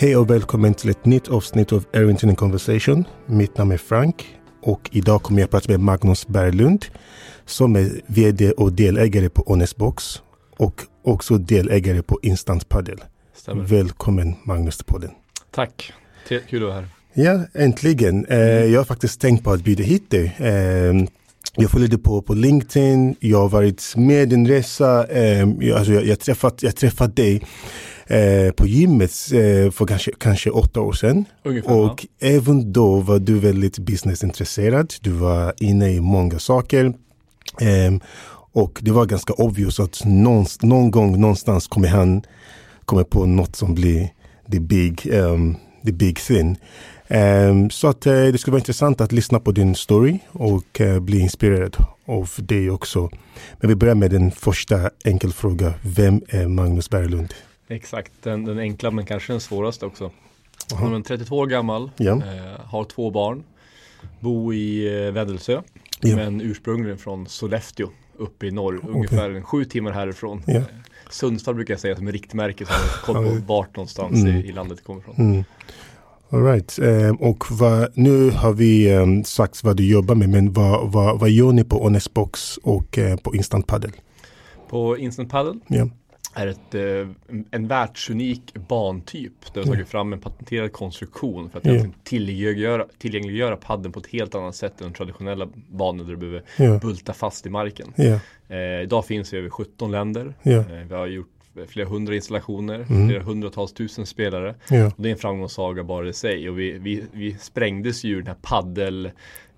Hej och välkommen till ett nytt avsnitt av Arrington in Conversation. Mitt namn är Frank och idag kommer jag att prata med Magnus Berglund som är VD och delägare på Honestbox och också delägare på Instant Padel. Stämmer. Välkommen Magnus till podden. Tack, kul att vara här. Ja, äntligen. Eh, jag har faktiskt tänkt på att bjuda hit dig. Jag följer dig på, på LinkedIn, jag har varit med din resa. Eh, jag, alltså jag, jag, träffat, jag träffat dig eh, på gymmet eh, för kanske, kanske åtta år sedan. Ungefär. Och även då var du väldigt businessintresserad. Du var inne i många saker. Ehm, och det var ganska obvious att någon, någon gång någonstans kommer han komma på något som blir the big, um, the big thing. Ehm, så att eh, det skulle vara intressant att lyssna på din story och eh, bli inspirerad av det också. Men vi börjar med den första enkel fråga. Vem är Magnus Berglund? Exakt, den, den enkla men kanske den svåraste också. Aha. Han är 32 år gammal, Ja. eh, har två barn, bor i Väddelsö, Ja. men ursprungligen från Sollefteå uppe i norr, ungefär en sju timmar härifrån. Ja. Sundsvall brukar jag säga som är riktmärke, så har koll på vart någonstans Mm. i, i landet det kommer ifrån. Mm. All right. Ehm, och vad, nu har vi um, sagt vad du jobbar med, men vad, vad, vad gör ni på Honestbox och eh, på Instant Padel? På Instant Paddle Ja. är ett, eh, en världsunik bantyp där vi har tagit fram en patenterad konstruktion för att Ja. egentligen tillgängliggöra, tillgängliggöra padden på ett helt annat sätt än de traditionella banorna där du behöver bulta fast i marken. Eh, idag finns vi i över 17 länder. Vi har gjort flera hundra installationer, Mm. flera hundratals tusen spelare. Ja. Och det är en framgångssaga bara i sig och vi, vi, vi sprängdes ju den här paddel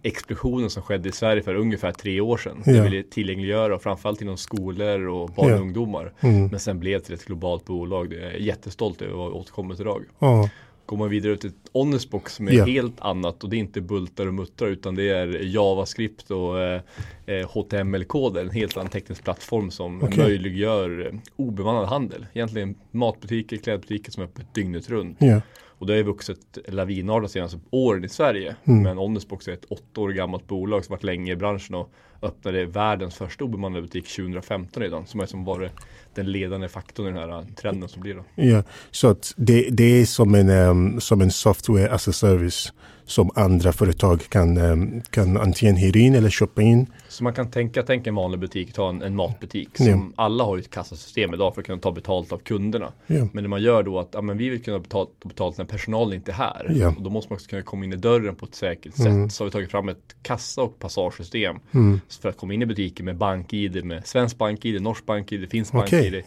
explosionen som skedde i Sverige för ungefär tre år sedan. Ja. Vi ville tillgängliggöra och framförallt inom skolor och barn och Ja. ungdomar. Mm. Men sen blev det till ett globalt bolag. Det är jag jättestolt över vad vi återkommit idag. Ja. Går man vidare till ett Honestbox som är Ja. helt annat och det är inte bultar och muttrar utan det är JavaScript och eh, eh, HTML-koder. En helt annan teknisk plattform som Okej. möjliggör eh, obemannad handel. Egentligen matbutiker, klädbutiker som är öppet dygnet runt. Ja. Och det har ju vuxit lavinartat de senaste åren i Sverige. Mm. Men Honestbox är ett åtta år gammalt bolag som varit länge i branschen och öppnade världens första obemannade butik 2015 redan. Som är som varit den ledande faktorn i den här trenden som blir då. Ja, så att det, det är som en, um, som en software as a service som andra företag kan, um, kan antingen hyra in eller köpa in. Så man kan tänka, tänka en vanlig butik, ta en, en matbutik. Ja. Som alla har ju ett kassasystem idag för att kunna ta betalt av kunderna. Ja. Men det man gör då att ja, men vi vill kunna betala betalt när personalen inte är här. Ja. Och då måste man också kunna komma in i dörren på ett säkert Mm. sätt. Så har vi tagit fram ett kassa och passagesystem. Mm. För att komma in i butiken med bank-id, med svensk bank-id, norsk bank-id, finsk bank-id.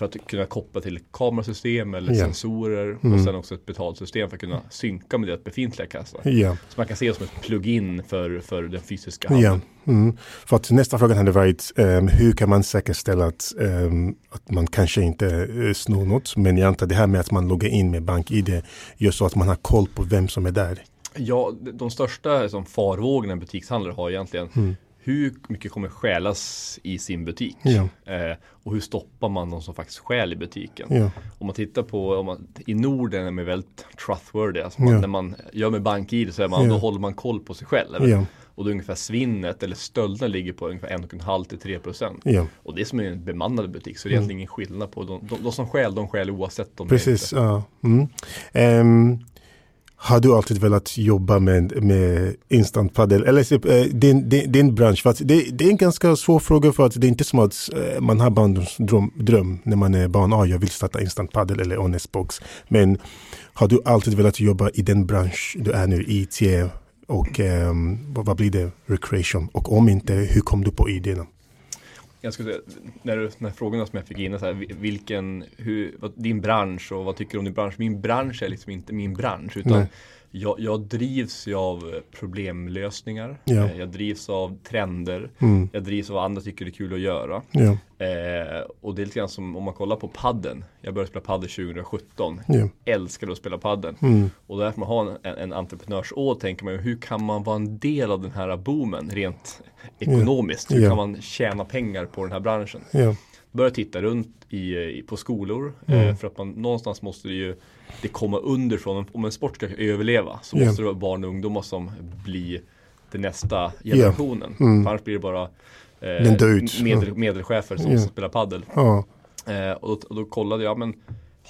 För att kunna koppla till kamerasystem eller Ja. sensorer. Mm. Och sen också ett betalsystem för att kunna synka med det befintliga kassa. Ja. Så man kan se det som ett plugin för, för den fysiska handeln. Mm. För att nästa fråga hade varit um, hur kan man säkerställa att, um, att man kanske inte uh, snor något. Men jag antar det här med att man loggar in med bank-id gör så att man har koll på vem som är där. Ja, de- största som farvågorna en butikshandlare har egentligen Mm. Hur mycket kommer stjälas i sin butik? Ja. Eh, och hur stoppar man de som faktiskt stjäl i butiken? Ja. Om man tittar på, om man, i Norden är man väldigt trustworthy. Alltså man, Ja. När man gör med bank-id så är man, då håller man koll på sig själv. Och då ungefär svinnet eller stölderna ligger på ungefär 1,5 till 3 procent. Och det är som är en bemannad butik så det är Mm. egentligen ingen skillnad på de, de, de som stjäl, de stjäl oavsett om det är Precis. inte. Ja. Mm. Ehm, har du alltid velat jobba med, med instant padel? Eller typ, eh, din, din, din bransch? För att det, det är en ganska svår fråga för att det är inte som att eh, man har barndomsdröm dröm, när man är barn. Ah, jag vill starta instant padel eller honestbox. Men har du alltid velat jobba i den bransch du är nu, IT och ehm, vad, vad blir det? Recreation. Och om inte, hur kom du på idéerna? Jag skulle säga, när, du, när frågorna som jag fick in så här, vilken, hur, vad, din bransch och vad tycker du om din bransch? Min bransch är liksom inte min bransch utan Nej jag, jag drivs ju av eh, problemlösningar. Eh, Jag drivs av trender. Mm. Jag drivs av vad andra tycker det är kul att göra. Ja. Eh, och det är lite grann som om man kollar på padden. Jag började spela padel 2017. Ja. Älskade att spela padden. Mm. Och därför man har en, en entreprenörsår tänker man hur kan man vara en del av den här boomen rent ekonomiskt? Hur kan man tjäna pengar på den här branschen? Ja. Börja titta runt i, i, på skolor Mm. eh, för att man någonstans måste ju det komma underifrån. Om en sport ska överleva så Ja. måste det vara barn och ungdomar som blir den nästa generationen. Mm. För annars blir det bara eh, medel, medelchefer som Ja. spelar paddel. Ja. Eh, och, då, och då kollade jag, men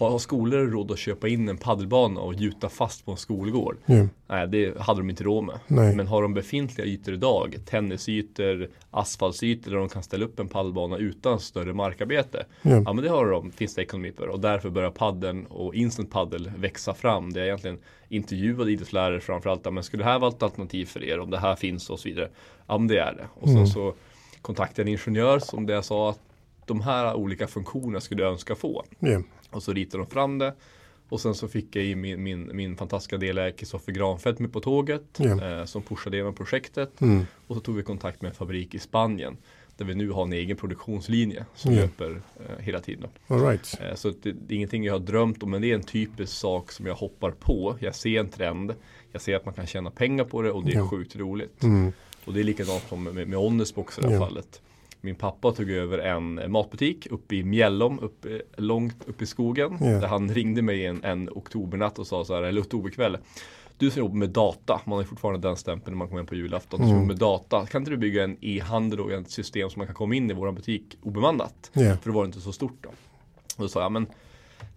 har skolor råd att köpa in en paddelbana och gjuta fast på en skolgård? Ja. Nej, det hade de inte råd med. Nej. Men har de befintliga ytor idag, tennisytor, asfaltsytor där de kan ställa upp en paddelbana utan större markarbete. Ja. Ja, men det har de, finns det ekonomi för. Och därför börjar paddeln och instant paddel växa fram. Det är egentligen intervjuade idrottslärare framförallt. Men skulle det här vara ett alternativ för er? Om det här finns och så vidare. Ja, men det är det. Och sen Mm. så kontaktade en ingenjör som det jag sa att de här olika funktionerna skulle jag önska få. Ja. Och så ritade de fram det. Och sen så fick jag i min, min, min fantastiska delägare Kristoffer Granfeldt med på tåget. Ja. Eh, som pushade igenom projektet. Mm. Och så tog vi kontakt med en fabrik i Spanien. Där vi nu har en egen produktionslinje som Ja. löper eh, hela tiden. All right. Eh, så det, det är ingenting jag har drömt om men det är en typisk sak som jag hoppar på. Jag ser en trend. Jag ser att man kan tjäna pengar på det och det är Ja. sjukt roligt. Mm. Och det är likadant som med, med Honestbox i det här fallet. Min pappa tog över en matbutik uppe i Mjällom, uppe, långt uppe i skogen. Ja. Där han ringde mig en, en oktobernatt och sa så här, eller oktoberkväll. Du som jobbar med data, man har fortfarande den stämpeln när man kommer in på julafton. Du som Mm. med data, kan inte du bygga en e-handel och ett system som man kan komma in i våran butik obemannat? Ja. För då var det inte så stort då. Och då sa jag, men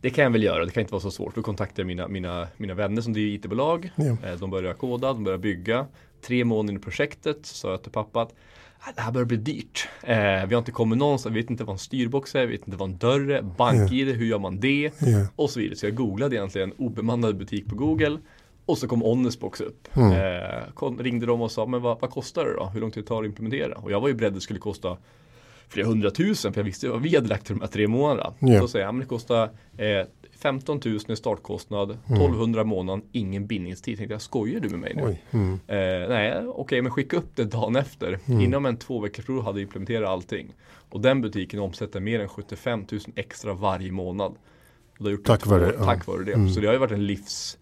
det kan jag väl göra, det kan inte vara så svårt. Då kontaktade jag mina, mina, mina vänner som driver IT-bolag. Eh, De började koda, de började bygga. Tre månader in i projektet sa jag till pappa att "Ah, det här börjar bli dyrt. Eh, vi har inte kommit någonstans, vi vet inte vad en styrbox är, vi vet inte vad en dörr är, bank-id, hur gör man det? Ja. Och så vidare. Så jag googlade egentligen obemannad butik på Google. Och så kom Honestbox upp. Mm. Eh, ringde de och sa, men vad, vad kostar det då? Hur lång tid tar det att implementera? Och jag var ju beredd att det skulle kosta flera hundratusen för jag visste vad vi hade lagt till de här tre månaderna. Ja. Då säger men det kostar eh, 15 000 i startkostnad, Mm. 1200 i månaden, ingen bindningstid. Tänkte jag, skojar du med mig nu? Mm. Eh, nej, okej, men skicka upp det dagen efter. Inom en två veckors prov hade jag implementerat allting. Och den butiken omsätter mer än 75 000 extra varje månad. Tack det två vare ja. tack vare det. Mm. Så det har ju varit en livs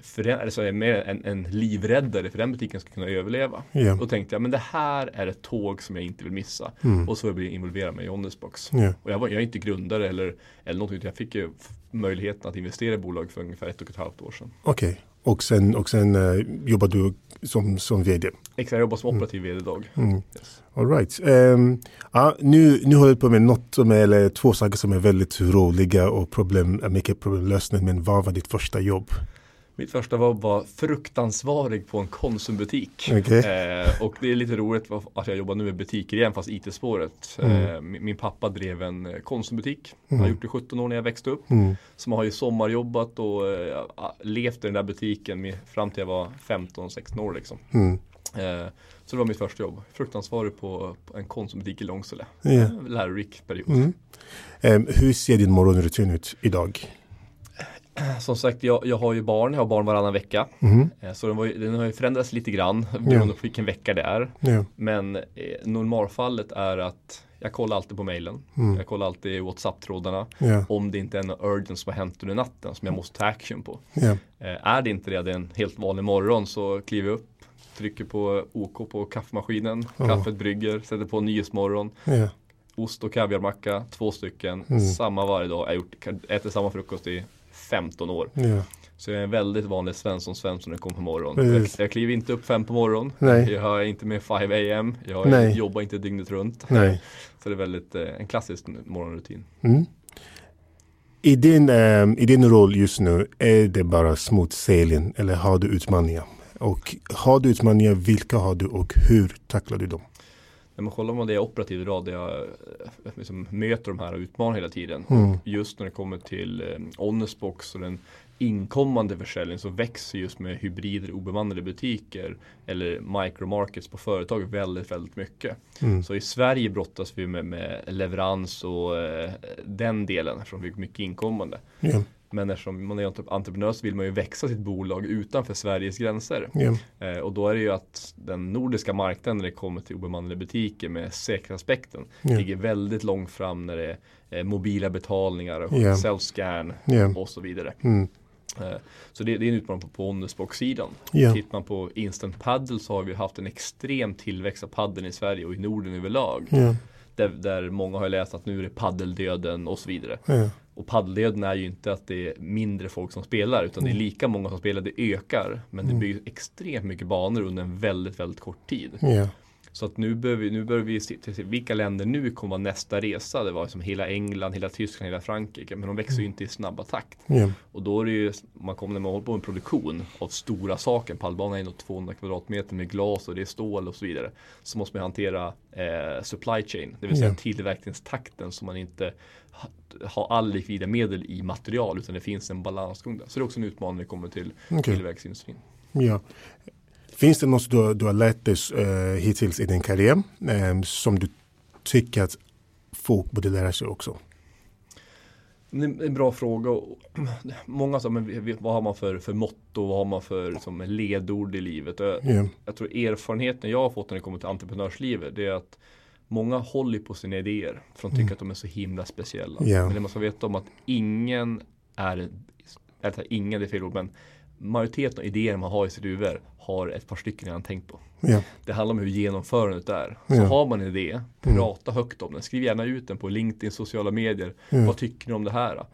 för den, alltså mer en, en livräddare för den butiken ska kunna överleva. Ja. Då tänkte jag, men det här är ett tåg som jag inte vill missa. Mm. Och så började jag involverad med Honestbox. Ja. Och jag, var, jag är inte grundare eller, eller något, utan jag fick ju möjligheten att investera i bolag för ungefär ett och ett halvt år sedan. Okej. Och sen, och sen eh, jobbar du som, som vd? Exakt, jag jobbar som operativ vd idag. Mm. Yes. All right. Ehm, ja, nu, nu håller jag på med något som är, eller två saker som är väldigt roliga och problem, mycket problemlösning. Men vad var ditt första jobb? Mitt första var att vara fruktansvarig på en Konsumbutik. Okej. Eh, och det är lite roligt att jag jobbar nu med butiker igen fast IT-spåret. Mm. Eh, min, pappa drev en eh, Konsumbutik. Han har Mm. gjort det i 17 år när jag växte upp. Mm. Som har ju sommarjobbat och eh, levt i den där butiken med, fram till jag var 15-16 år liksom. Mm. Eh, så det var mitt första jobb. Fruktansvarig på, på en Konsumbutik i Långsele. Ja. Lärorik period. Mm. Ehm, hur ser din morgonrutin ut idag? Som sagt, jag, jag har ju barn. Jag har barn varannan vecka. Mm. Så den, ju, den har ju förändrats lite grann beroende på vilken vecka det är. Ja. Men eh, normalfallet är att jag kollar alltid på mejlen. Mm. Jag kollar alltid i WhatsApp-trådarna. Ja. Om det inte är något urgent som har hänt under natten som jag måste ta action på. Eh, är det inte det, det är en helt vanlig morgon så kliver jag upp, trycker på OK på kaffemaskinen, Ja. kaffet brygger, sätter på Nyhetsmorgon, ost och kaviarmacka, två stycken, Mm. samma varje dag. Jag gjort, äter samma frukost i 15 år. Ja. Så jag är en väldigt vanlig Svensson Svensson när jag kommer på morgonen. Jag, jag kliver inte upp fem på morgonen. Nej. Jag är inte med 5 am. Jag Nej. jobbar inte dygnet runt. Nej. Så det är väldigt eh, en klassisk morgonrutin. Mm. I, din, ehm, I din roll just nu, är det bara smooth sailing eller har du utmaningar? Och har du utmaningar, vilka har du och hur tacklar du dem? När man kollar på det operativ idag, där jag eh, liksom möter de här utmaningarna hela tiden. Mm. Just när det kommer till eh, Honestbox och den inkommande försäljningen så växer just med hybrider i obemannade butiker eller micromarkets på företag väldigt, väldigt mycket. Mm. Så i Sverige brottas vi med, med leverans och eh, den delen eftersom vi har mycket inkommande. Ja. Men eftersom man är entre- entreprenör så vill man ju växa sitt bolag utanför Sveriges gränser. Ja. Eh, och då är det ju att den nordiska marknaden när det kommer till obemannade butiker med säkerhetsaspekten Ja. ligger väldigt långt fram när det är eh, mobila betalningar och Ja. self-scan och så vidare. Mm. Eh, så det, det är en utmaning på, på Honestbox-sidan. Ja. Tittar man på instant paddle så har vi haft en extrem tillväxt av paddeln i Sverige och i Norden överlag. Där, där många har läst att nu är det paddeldöden och så vidare. Och paddeldöden är ju inte att det är mindre folk som spelar utan det är lika många som spelar, det ökar. Men det byggs extremt mycket banor under en väldigt, väldigt kort tid. Ja. Så att nu behöver vi, nu behöver vi se, vilka länder nu kommer vara nästa resa. Det var som hela England, hela Tyskland, hela Frankrike. Men de växer ju inte i snabba takt. Ja. Och då är det ju, man kommer när man håller på med en produktion av stora saker. Pallbanan är ändå 200 kvadratmeter med glas och det är stål och så vidare. Så måste man hantera eh, supply chain, det vill säga Ja. tillverkningstakten så man inte ha, har all likvida medel i material utan det finns en balansgång där. Så det är också en utmaning när det kommer till Okej. tillverkningsindustrin. Ja. Finns det något du, du har lärt dig eh, hittills i din karriär eh, som du tycker att folk borde lära sig också? Det är en bra fråga. Många sa, men vad har man för, för motto? Vad har man för som ledord i livet? Jag, Ja. jag tror erfarenheten jag har fått när det kommer till entreprenörslivet det är att Många håller på sina idéer för de tycker att de är så himla speciella. Ja. Men det man ska veta om att ingen är, eller ingen det är fel ord, men majoriteten av idéer man har i sitt huvud har ett par stycken redan tänkt på. Ja. Det handlar om hur genomförandet är. Så Ja. har man en idé, prata högt om den. Skriv gärna ut den på LinkedIn, sociala medier. Ja. Vad tycker ni om det här?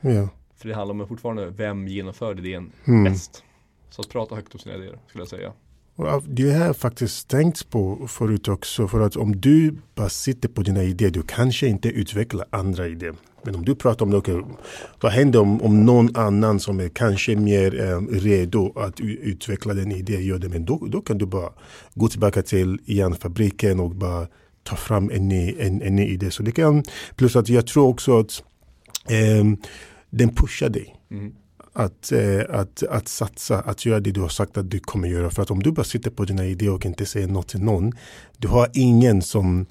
För det handlar om fortfarande vem genomför idén Mm. bäst. Så att prata högt om sina idéer skulle jag säga. Det har jag faktiskt tänkt på förut också. För att om du bara sitter på dina idéer, du kanske inte utvecklar andra idéer. Men om du pratar om det, okej, vad händer om, om någon annan som är kanske mer eh, redo att utveckla den idén gör det. Men då, då kan du bara gå tillbaka till järnfabriken och bara ta fram en ny, en, en ny idé. Så det kan, plus att jag tror också att ehm, den pushar dig Mm. att, eh, att, att satsa, att göra det du har sagt att du kommer göra. För att om du bara sitter på dina idéer och inte säger något till någon, du har ingen som,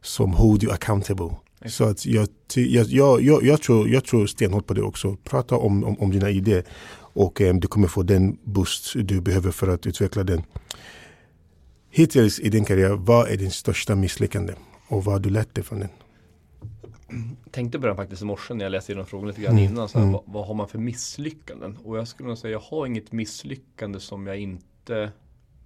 som hold you accountable. Så att jag, jag, jag, jag, tror, jag tror stenhårt på det också. Prata om, om, om dina idéer och eh, du kommer få den boost du behöver för att utveckla den. Hittills i din karriär, vad är din största misslyckande? Och vad har du lärt dig från den? Tänkte på den faktiskt i morse när jag läste igenom frågan lite grann Mm. innan. Så här, Mm. vad, vad har man för misslyckanden? Och jag skulle nog säga, jag har inget misslyckande som jag inte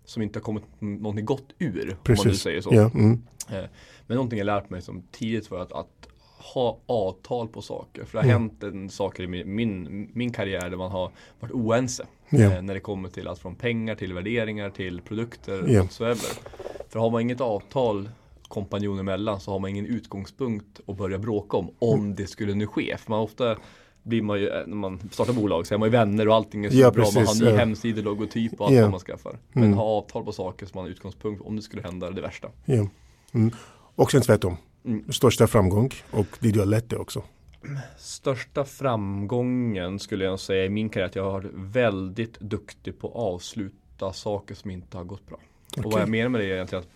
som inte har kommit någonting gott ur. Om man nu Precis. säger så. Ja, mm, Eh, Men någonting jag lärt mig som tidigt var att, att ha avtal på saker. För det har Mm. hänt en saker i min, min, min karriär där man har varit oense. Ja. Eh, När det kommer till allt från pengar till värderingar till produkter Ja. whatsoever. För har man inget avtal kompanjoner emellan så har man ingen utgångspunkt att börja bråka om. Om det skulle nu ske. För man ofta blir man ju, eh, när man startar bolag så är man ju vänner och allting är så Ja, bra. Man har precis, ny ja. hemsida, logotyp och allt vad man skaffar. Men Mm. ha avtal på saker som man har utgångspunkt om det skulle hända det värsta. Mm. Och sen tvärtom. Mm. Största framgång och det du har lärt dig också. Största framgången skulle jag säga i min karriär att jag har varit väldigt duktig på att avsluta saker som inte har gått bra. Och vad jag menar med det är egentligen att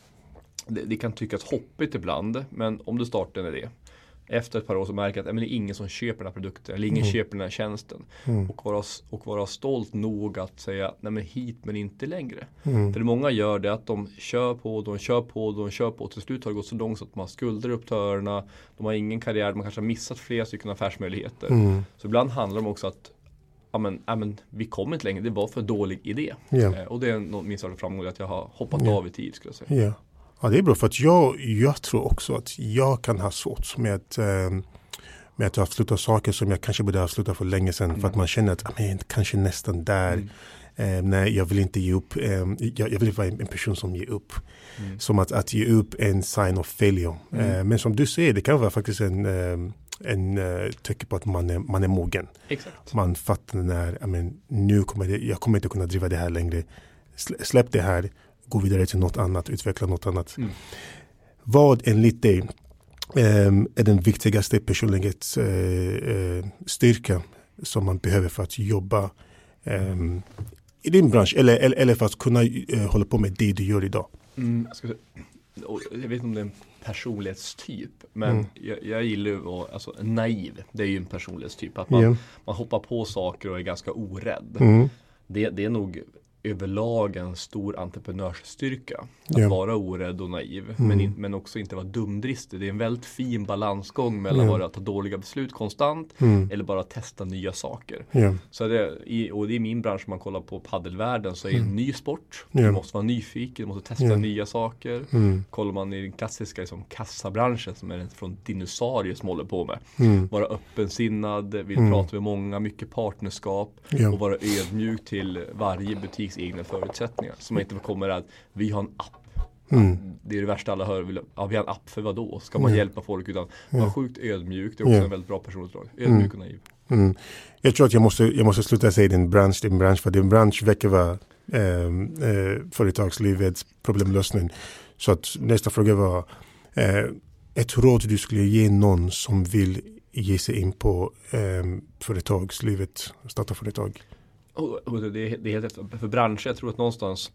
det, det kan tyckas hoppigt ibland, men om du startar en idé efter ett par år så märker jag att men det är ingen som köper den här produkten eller ingen Mm. köper den här tjänsten. Mm. Och, vara, och vara stolt nog att säga nej men hit men inte längre. Mm. För det många gör det att de kör på, de kör på, de kör på. Till slut har det gått så långt så att de har skulder upp till öronen. De har ingen karriär, de kanske har missat flera stycken affärsmöjligheter. Mm. Så ibland handlar det om också att ja, men, ja, men, vi kommer inte längre, det var för dålig idé. Eh, och det är min största framgång, att jag har hoppat Ja. av i tid skulle jag säga. Ja. Ja, det är bra för att jag, jag tror också att jag kan ha svårt med att, eh, med att avsluta saker som jag kanske borde avsluta för länge sedan. För att man känner att ah, men, kanske nästan där. Mm. Eh, nej, jag vill inte ge upp. Eh, jag, jag vill vara en person som ger upp. Mm. Som att, att ge upp en sign of failure. Mm. Eh, men som du säger, det kan vara faktiskt en, eh, en tecken på att man är, man är mogen. Exakt. Man fattar när, I mean, nu kommer det, jag kommer inte kunna driva det här längre. Slä- Släpp det här, gå vidare till något annat, utveckla något annat. Mm. Vad enligt dig ehm, är den viktigaste personlighetsstyrka eh, styrka som man behöver för att jobba ehm, i din bransch eller, eller, eller för att kunna eh, hålla på med det du gör idag? Mm, jag, vet inte om det är en personlighetstyp, men Mm. jag, jag gillar ju att vara alltså, naiv. Det är ju en personlighetstyp, att man, Ja. man hoppar på saker och är ganska orädd. Mm. Det, det är nog överlag en stor entreprenörsstyrka. Att Ja. vara orädd och naiv. Mm. Men, in, men också inte vara dumdristig. Det är en väldigt fin balansgång mellan bara att ta dåliga beslut konstant Mm. eller bara testa nya saker. Ja. Så det, i, och det är min bransch, om man kollar på paddelvärlden så är det en ny sport. Mm. Du måste vara nyfiken, du måste testa nya saker. Mm. Kollar man i den klassiska liksom, kassabranschen som är från dinosaurier som håller på med. Mm. Vara öppensinnad, vill Mm. prata med många, mycket partnerskap och vara ödmjuk till varje butiks egna förutsättningar. Så man inte kommer att vi har en app. Mm. Det är det värsta alla hör. Ja, vi har en app för vad då? Ska man Ja. hjälpa folk? Utan var sjukt ödmjuk. Det är också Ja. en väldigt bra personlighetsdrag. Ödmjuk och naiv. Mm. Jag tror att jag måste, jag måste sluta säga din bransch, din bransch, för din bransch verkar vara eh, eh, företagslivets problemlösning. Så att nästa fråga var eh, ett råd du skulle ge någon som vill ge sig in på eh, företagslivet, starta företag. Och, det, är- det är helt efter. För branscher, jag tror att någonstans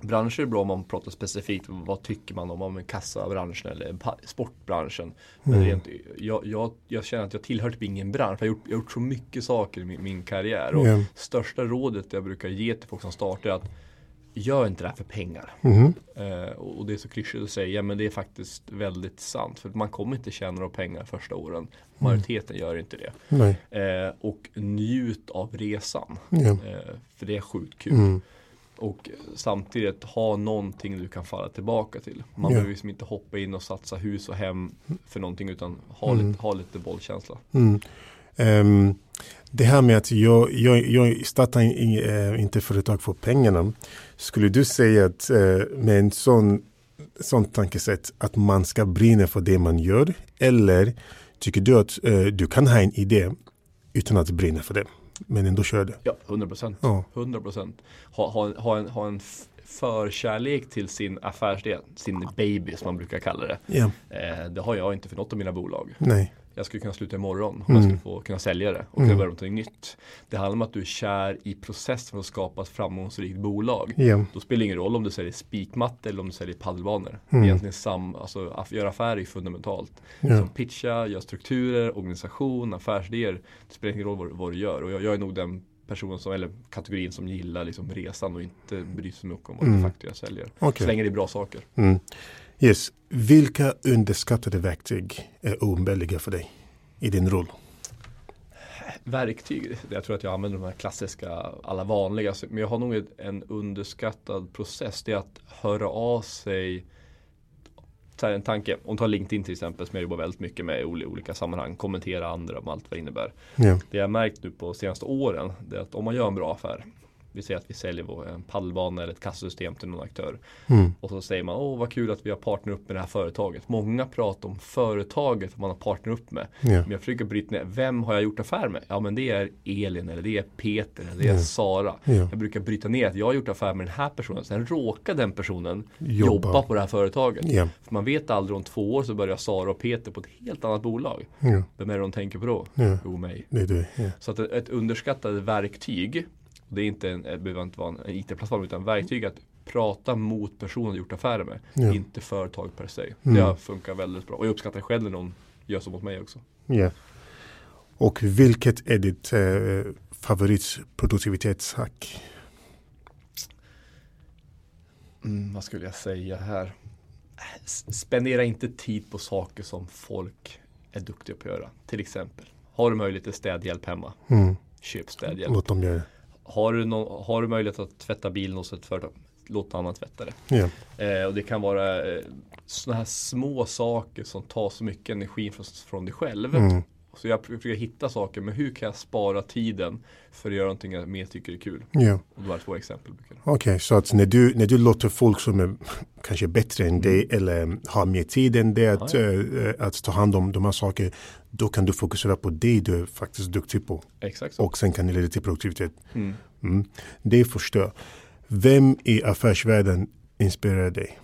Branscher är bra om man pratar specifikt. Vad tycker man om, om kassabranschen eller sportbranschen. Men Mm. rent, jag, jag, jag känner att jag tillhör typ ingen bransch. Jag har gjort, jag har gjort så mycket saker i min, min karriär. Och Ja. största rådet jag brukar ge till folk som startar är att gör inte det här för pengar. Mhm. Eh, och det är så klyschigt att säga men det är faktiskt väldigt sant. För man kommer inte tjäna några pengar första åren. Majoriteten gör inte det. Eh, och njut av resan. Ja. Eh, för det är sjukt kul. Mm. Och samtidigt ha någonting du kan falla tillbaka till. Man Ja. behöver liksom inte hoppa in och satsa hus och hem för någonting utan ha, Mm. lite, ha lite bollkänsla. Ehm, det här med att jag, jag, jag startar in, eh, inte företag för pengarna. Skulle du säga att eh, med en sån, sån tankesätt att man ska brinna för det man gör? Eller tycker du att eh, du kan ha en idé utan att brinna för det? Men ändå kör det? Ja, 100 procent. Ja. 100 procent. Ha, ha, ha en, ha en förkärlek till sin affärsidé, sin baby som man brukar kalla det. Eh, det har jag inte för något av mina bolag. Nej. Jag skulle kunna sluta imorgon om Mm. jag skulle få kunna sälja det och Mm. kunna börja någonting nytt. Det handlar om att du är kär i processen för att skapa ett framgångsrikt bolag. Ja. Då spelar det ingen roll om du säljer spikmatte eller om du säljer paddelbanor. Mm. egentligen sam, alltså att göra affärer är fundamentalt. Ja. Som pitcha, göra strukturer, organisation, affärsidéer. Det spelar ingen roll vad, vad du gör. Och jag, jag är nog den personen som, eller kategorin som gillar liksom resan och inte bryr sig mycket om vad Mm. det faktiskt jag säljer. Okej. Så länge det är bra saker. Mm. Yes. Vilka underskattade verktyg är oumbärliga för dig i din roll? Verktyg, jag tror att jag använder de här klassiska, alla vanliga. Men jag har nog en underskattad process. Det är att höra av sig så en tanke, om du tar LinkedIn till exempel som jag jobbar väldigt mycket med i oli- olika sammanhang. Kommentera andra om allt vad det innebär. Ja. Det jag märkt nu på senaste åren det är att om man gör en bra affär. Vi säger att vi säljer en paddelbana eller ett kassasystem till någon aktör. Mm. Och så säger man, åh vad kul att vi har partner upp med det här företaget. Många pratar om företaget man har partner upp med. Ja. Men jag försöker bryta ner, vem har jag gjort affär med? Ja men det är Elin eller det är Peter eller det är Ja. Sara. Ja. Jag brukar bryta ner att jag har gjort affär med den här personen. Sen råkar den personen Jobba. jobba, på det här företaget. För man vet aldrig om två år så börjar Sara och Peter på ett helt annat bolag. Vem är det de tänker på då? Jo mig. Det. Ja. Så att ett- underskattat verktyg, det är inte en, det behöver inte vara en IT-plattform utan verktyg att prata mot personen du gjort affärer med. Ja. Inte företag per se. Mm. Det har funkat väldigt bra. Och jag uppskattar själv när någon gör så mot mig också. Ja. Och vilket är ditt eh, favoritproduktivitetshack? Mm, vad skulle jag säga här? Spendera inte tid på saker som folk är duktiga på att göra. Till exempel, har du möjlighet till städhjälp hemma? Mm. Köp städhjälp. Låt dem göra det. Har du, någon, har du möjlighet att tvätta bilen hos ett företag? Låt någon annan tvätta det. Ja. Eh, och det kan vara eh, sådana här små saker som tar så mycket energi från, från dig själv. Mm. Så jag försöker hitta saker, men hur kan jag spara tiden för att göra någonting jag mer tycker är kul? Ja. Och det var två exempel. Okej, så att när du, när du låter folk som är kanske bättre än dig eller har mer tid än dig att, Mm. Ja, eh, att ta hand om de här sakerna, då kan du fokusera på det du är faktiskt duktig på. Exakt så. Och sen kan det leda till produktivitet. Mm. Mm. Det förstör. Vem i affärsvärlden inspirerar dig?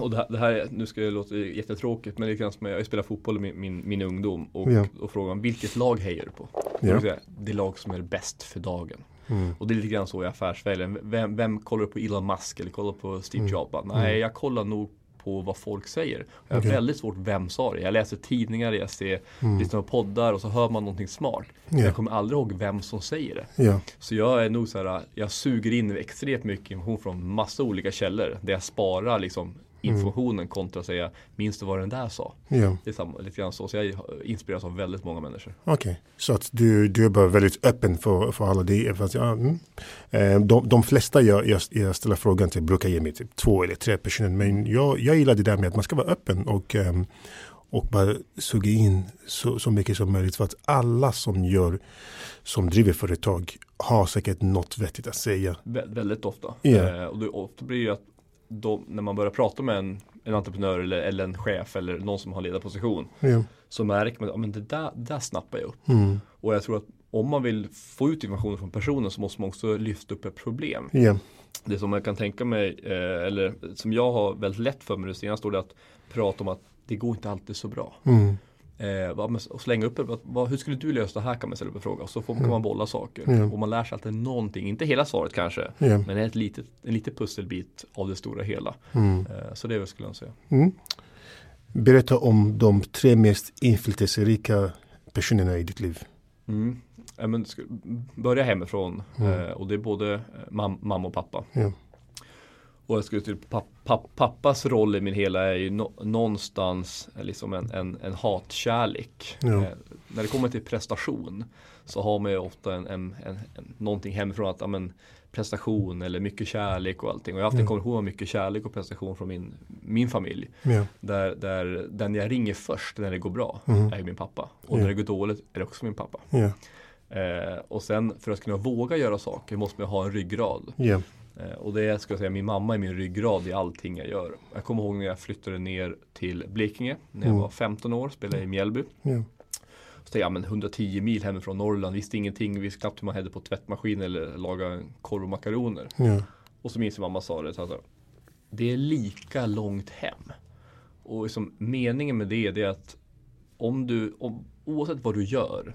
Och det här, det här är- nu ska det låta jättetråkigt men det grann som jag, spelar fotboll i min, min, min ungdom och, Ja. och frågar vilket lag hejar du på? Ja. säga, det lag som är bäst för dagen. Mm. Och det är lite grann så i affärsvärlden. Vem, vem kollar på Elon Musk eller kollar på Steve Mm. Jobs? Bara, Nej, jag kollar nog på vad folk säger. Jag har Okej. väldigt svårt vem sa det. Jag läser tidningar, jag ser, Mm. lyssnar på poddar och så hör man någonting smart. Ja. jag kommer aldrig ihåg vem som säger det. Ja. Så jag är nog så här, jag suger in extremt mycket information från massa olika källor. Där jag sparar liksom informationen kontra att säga, minns du vad den där sa? Ja. Det är samma, lite grann så. Så jag inspireras av väldigt många människor. Okej, så att du, du är bara väldigt öppen för, för alla det. Fast, ja, mm. eh, de, de flesta jag, jag, jag ställer frågan till brukar ge mig typ två eller tre personer. Men jag, jag gillar det där med att man ska vara öppen och, ehm, och bara suga in så, så mycket som möjligt. För att alla som gör, som driver företag har säkert något vettigt att säga. Vä väldigt ofta. Ja. Eh, och det, ofta blir ju att då, när man börjar prata med en, en entreprenör eller, eller en chef eller någon som har ledarposition Ja. så märker man att ja, men det där, där snappar jag upp. Mm. Och jag tror att om man vill få ut information från personen så måste man också lyfta upp ett problem. Ja. Det som jag kan tänka mig, eh, eller som jag har väldigt lätt för mig det senaste året, att prata om att det går inte alltid så bra. Mm. Eh, och slänga upp vad, hur skulle du lösa det här kan man ställa upp en fråga. Och så får, kan man bolla saker. Ja. Och man lär sig alltid någonting, inte hela svaret kanske. Ja. Men ett litet, en liten pusselbit av det stora hela. Mm. Eh, så det är vad jag skulle jag säga. Mm. Berätta om de tre mest inflytelserika personerna i ditt liv. Mm. Ja, men, börja hemifrån. Mm. Eh, och det är både eh, mam, mamma och pappa. Och jag skulle till papp, papp, pappas roll i min hela är ju nå- någonstans liksom en, en, en hatkärlek. Ja. Eh, när det kommer till prestation så har man ju ofta en, en, en, en, någonting hemifrån att ja, men, prestation eller mycket kärlek och allting. Och jag har haft en Mm. kombination av mycket kärlek och prestation från min, min familj. Ja. Där, där den jag ringer först när det går bra Mm. är min pappa. Och Ja. när det går dåligt är det också min pappa. Eh, och sen för att kunna våga göra saker måste man ha en ryggrad. Eh, och det är, ska jag säga, min mamma är min ryggrad i allting jag gör. Jag kommer ihåg när jag flyttade ner till Blekinge när jag Mm. var 15 år, spelade i Mjällby. Ja. Så jag, men 110 mil hemifrån Norrland, visste ingenting, visste knappt hur man hade på tvättmaskin eller laga en korv och makaroner. Ja. Och så minns jag mamma sa det, så att det är lika långt hem. Och liksom, meningen med det, det är att om du, om, oavsett vad du gör,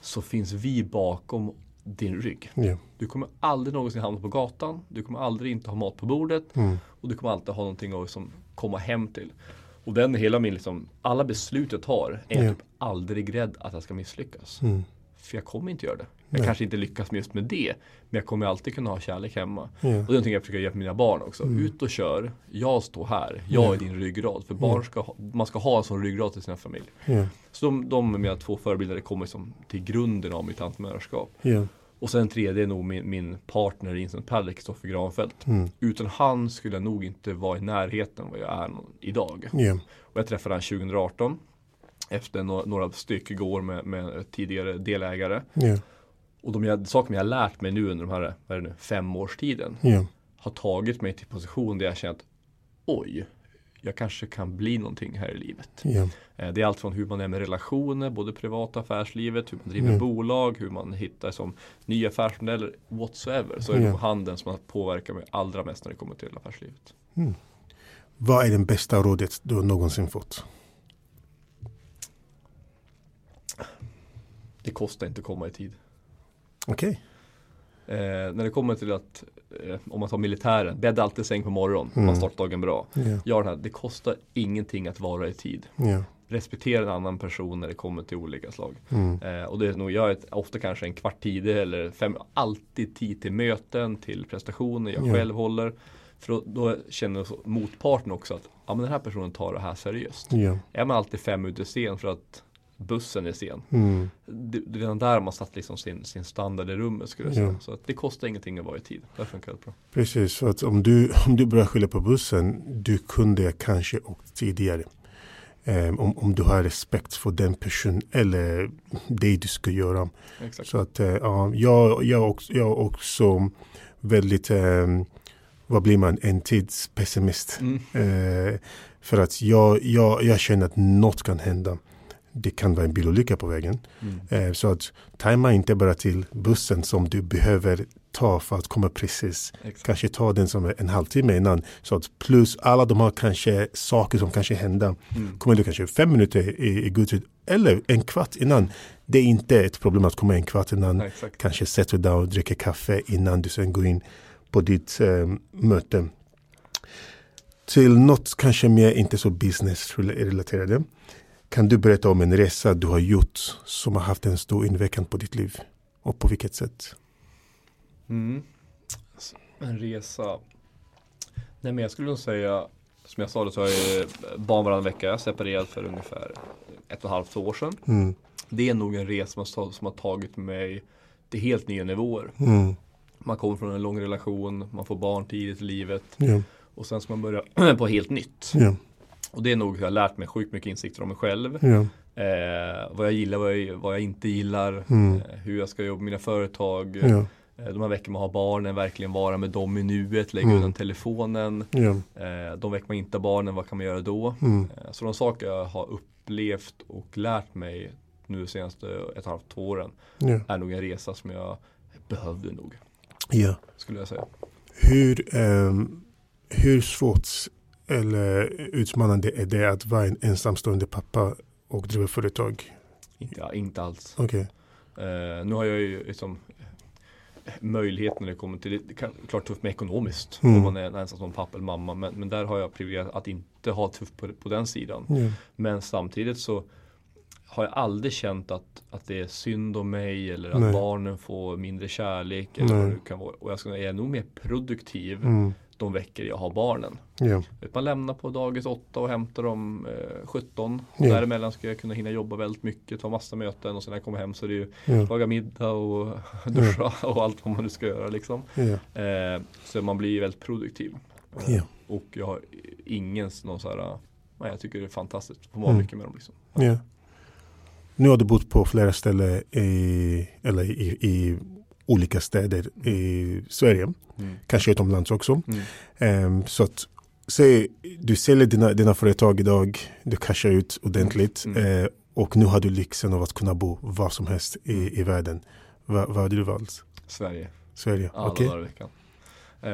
så finns vi bakom din rygg. Ja. Du kommer aldrig någonsin hamna på gatan. Du kommer aldrig inte ha mat på bordet. Mm. Och du kommer alltid ha någonting att liksom komma hem till. Och den hela min, liksom, alla beslut jag tar är jag Ja. typ aldrig rädd att jag ska misslyckas. Mm. För jag kommer inte göra det. Jag Nej. kanske inte lyckas med just med det. Men jag kommer alltid kunna ha kärlek hemma. Ja. Och det är någonting jag försöker göra med mina barn också. Mm. Ut och kör. Jag står här. Jag Ja. är din ryggrad. För barn ska ha, man ska ha en sån ryggrad till sina familj. Ja. Så de, de mina två förebilder. Kommer som till grunden av mitt entreprenörskap. Och sen tredje är nog min, min partner i Instant Padel, Kristoffer Granfeldt. Mm. Utan han skulle jag nog inte vara i närheten vad jag är idag. Och jag träffade han 2018. Efter några, några styck igår med, med tidigare delägare. Ja. Och de jag, saker jag har lärt mig nu under de här vad är det nu, fem års tiden Ja. har tagit mig till position där jag känner att oj, jag kanske kan bli någonting här i livet. Eh, Det är allt från hur man är med relationer, både privat och affärslivet, hur man driver Mm. bolag, hur man hittar som nya affärsmodeller, whatsoever. Så är det nog handeln som har påverkat mig allra mest när det kommer till affärslivet. Vad är det bästa rådet du någonsin fått? Det kostar inte att komma i tid. Okej. Eh, när det kommer till att, eh, om man tar militären, bädda alltid säng på morgonen om man Mm. startar dagen bra. Ja. Ja, den här, det kostar ingenting att vara i tid. Ja. Respektera en annan person när det kommer till olika slag. Mm. Eh, och det är nog, jag är ofta kanske en kvart tidig eller fem, alltid tid till möten, till prestationer jag Ja. själv håller. För då, då känner motparten också att ja, men den här personen tar det här seriöst. Ja. Är man alltid fem minuter sen för att bussen är sen. Mm. Det, det är redan där man satt liksom sin, sin standard i rummet skulle jag Ja. säga. Så att det kostar ingenting att vara i tid. Det funkar bra. Precis, för att om du, om du börjar skylla på bussen, du kunde kanske åkt tidigare. Ehm, om, om du har respekt för den personen eller det du ska göra. Exakt. Så att ja, jag, jag, också, jag också väldigt, eh, vad blir man, en tidspessimist. Mm. Eh, för att jag, jag, jag känner att något kan hända. Det kan vara en bilolycka på vägen. Mm. Eh, så att tajma inte bara till bussen som du behöver ta för att komma precis. Exakt. Kanske ta den som är en halvtimme innan. Så att plus alla de här kanske saker som kanske händer. Mm. Kommer du kanske fem minuter i, i god tid eller en kvart innan. Det är inte ett problem att komma en kvart innan. Exakt. Kanske sätter dig och dricker kaffe innan du sen går in på ditt eh, möte. Till något kanske mer inte så business-relaterade. Kan du berätta om en resa du har gjort som har haft en stor inverkan på ditt liv? Och på vilket sätt? Mm. Så, En resa. Nej men jag skulle nog säga, som jag sa det så har jag barn varannan vecka, jag separerat för ungefär ett och ett halvt år sedan. Mm. Det är nog en resa som har, som har tagit mig till helt nya nivåer. Mm. Man kommer från en lång relation, man får barn tidigt i livet Ja. och sen ska man börja på helt nytt. Ja. Och det är nog, jag har lärt mig sjukt mycket insikter om mig själv. Ja. Eh, vad jag gillar, vad jag, vad jag inte gillar, Mm. eh, hur jag ska jobba med mina företag. Ja. Eh, de här veckorna man har barnen, verkligen vara med dem i nuet, lägga Mm. undan telefonen. Ja. Eh, De veckor man inte har barnen, vad kan man göra då? Mm. Eh, Så de saker jag har upplevt och lärt mig nu senaste ett och ett halvt, två åren Ja. är nog en resa som jag behövde nog, ja. skulle jag säga. Hur, ehm, hur svårt eller utmanande är det att vara en ensamstående pappa och driva företag? Ja, inte alls. Okej. Eh, nu har jag ju liksom möjlighet när det kommer till, det kan klart tufft med ekonomiskt Mm. om man är en ensamstående pappa eller mamma men, men där har jag privilegiet att inte ha tufft på, på den sidan. Ja. Men samtidigt så har jag aldrig känt att, att det är synd om mig eller att Nej. barnen får mindre kärlek eller vad det kan vara. Och jag ska- jag är nog mer produktiv Mm. De veckor jag har barnen. Ja. Man lämnar på dagis 8 och hämtar dem eh, 17. Ja. Däremellan ska jag kunna hinna jobba väldigt mycket, ta massa möten och sen när jag kommer hem så är det ju Ja. laga middag och duscha och allt vad man nu ska göra liksom. Eh, så man blir väldigt produktiv. Eh. Och jag har ingen någon så här, nej, jag tycker det är fantastiskt att få vara Mm. mycket med dem liksom. Nu har du bott på flera ställen i, eller i, i olika städer i Sverige. Mm. Kanske utomlands också. Mm. Ehm, så att säg, du säljer dina, dina företag idag, du cashar ut ordentligt Mm. eh, och nu har du lyxen av att kunna bo var som helst Mm. i, i världen. Va, vad hade du valt? Sverige, Sverige? alla Okej. dagar i veckan. Eh,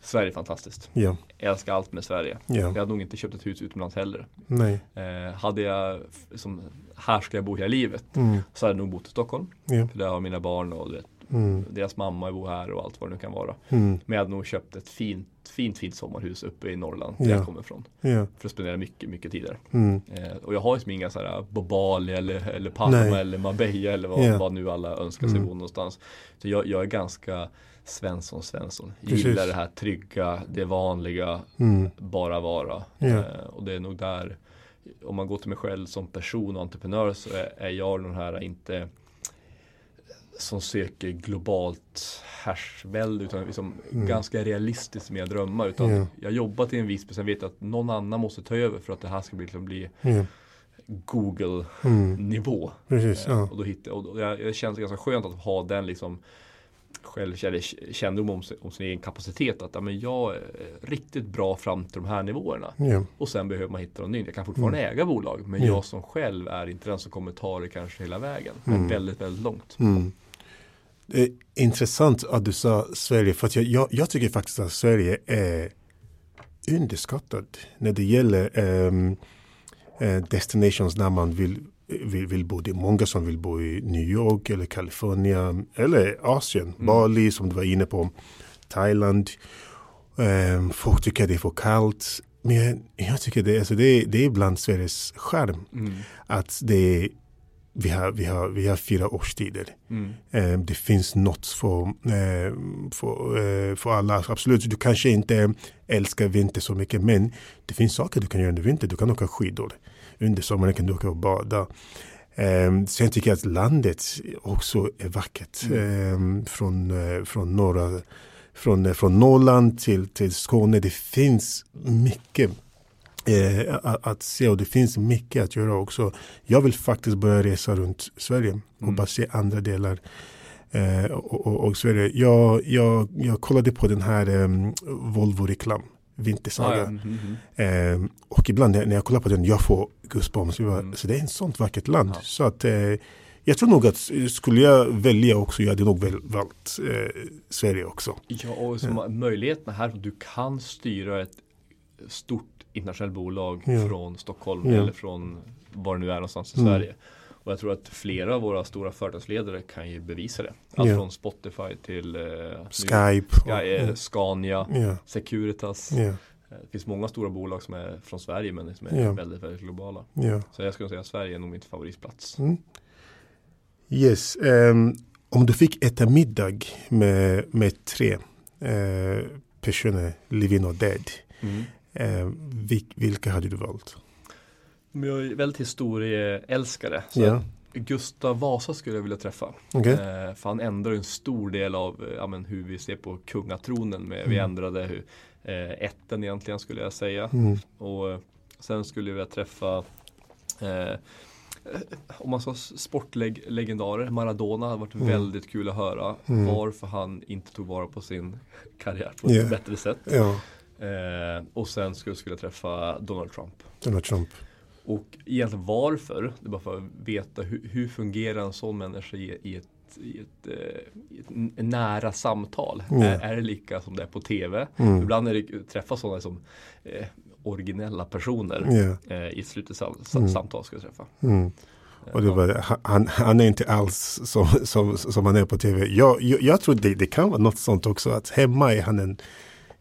Sverige är fantastiskt. Ja, Jag älskar allt med Sverige. ja, Jag hade nog inte köpt ett hus utomlands heller. nej. Eh, hade jag, som, här ska jag bo hela livet, Mm. så hade jag nog bott i Stockholm. Ja. För där har mina barn och du vet, Mm. deras mamma bor här och allt vad det nu kan vara. Mm. Men jag hade nog köpt ett fint, fint, fint sommarhus uppe i Norrland, där Ja. jag kommer ifrån. Ja. För att spendera mycket, mycket tid där. Mm. Eh, och jag har ju som inga sådana på Bali eller, eller Palma Nej. eller Marbella eller vad, Ja. vad nu alla önskar sig Mm. bo någonstans. Så jag, jag är ganska Svensson Svensson. Precis. Gillar det här trygga, det vanliga, Mm. bara vara. Eh, och det är nog där, om man går till mig själv som person och entreprenör så är, är jag den här inte som söker globalt härsvälde utan liksom Mm. ganska realistiskt med att drömma. Utan Ja. jag jobbar till en viss men sen vet jag att någon annan måste ta över för att det här ska bli, liksom bli Ja. Google-nivå. Mm. Eh, ja. Och då hittar, och då, jag, det känns ganska skönt att ha den liksom självkännedom om, om sin egen kapacitet. Att ja, men jag är riktigt bra fram till de här nivåerna. Ja. Och sen behöver man hitta något nytt. Jag kan fortfarande äga bolag men Mm. jag som själv är inte den som kommer ta det kanske hela vägen. Men Mm. väldigt, väldigt långt. Mm. Det är intressant att du sa Sverige, för att jag, jag, jag tycker faktiskt att Sverige är underskattad när det gäller eh, destinations när man vill, vill, vill bo. Det är många som vill bo i New York eller Kalifornien eller Asien, Bali som du var inne på, Thailand. Ehm, folk tycker det är för kallt. Men jag, jag tycker det, alltså det, det är bland Sveriges charm Mm. att det är, vi, har, vi, har, vi har fyra årstider. Mm. Eh, det finns något för, eh, för, eh, för alla. Absolut, du kanske inte älskar vinter så mycket men det finns saker du kan göra under vinter. Du kan åka skidor. Under sommaren kan du åka och bada. Eh, sen tycker jag att landet också är vackert. Eh, från, eh, från norra från, eh, från Norrland till, till Skåne. Det finns mycket eh, att, att se och det finns mycket att göra också. Jag vill faktiskt börja resa runt Sverige och Mm. bara se andra delar eh, och, och, och Sverige. Jag, jag, jag kollade på den här um, Volvo-reklam, Vintersaga. Ah, ja. Mm, mm, Eh, och ibland när när jag kollar på den, jag får goosebumps. Mm. Så det är en sånt vackert land. Ja. Så att eh, jag tror nog att eh, skulle jag välja också, jag hade nog väl valt eh, Sverige också. Ja, och som möjligheterna här, du kan styra ett stort internationellt bolag Ja. från Stockholm Ja. eller från var det nu är någonstans i Mm. Sverige. Och jag tror att flera av våra stora företagsledare kan ju bevisa det. Allt Ja. från Spotify till eh, Skype. Sky, eh, Scania, ja, Securitas. ja, Eh, Det finns många stora bolag som är från Sverige men som är Ja. väldigt, väldigt globala. ja. Så jag skulle säga att Sverige är nog min favoritplats. Mm. Yes. ehm, om du fick äta middag med, med tre eh, personer, living or dead. Mm. Eh, vil, vilka hade du valt? Jag är väldigt historieälskare. Så Ja. Gustav Vasa skulle jag vilja träffa. Okej. Eh, för han ändrar en stor del av eh, ja, men hur vi ser på kungatronen. Med, Vi Mm. ändrade hur, eh, ätten egentligen skulle jag säga. Mm. Och eh, sen skulle jag vilja träffa eh, om man sa sportlegendarer, Maradona hade varit Mm. väldigt kul att höra varför han inte tog vara på sin karriär på ett bättre sätt. Ja, Eh, och sen skulle, skulle jag träffa Donald Trump. Donald Trump. Och egentligen varför, det är bara för att veta hur, hur fungerar en sån människa i, i ett, i ett, eh, i ett nära samtal. Ja. Är, är det lika som det är på TV? Mm. Ibland är det träffa sådana som eh, originella personer Ja. eh, i slutet sam, sam, samtal ska jag träffa. Mm. Och det var, han, han är inte alls som, som, som han är på tv. Jag, jag, jag tror det, det kan vara något sånt också. Att hemma är han en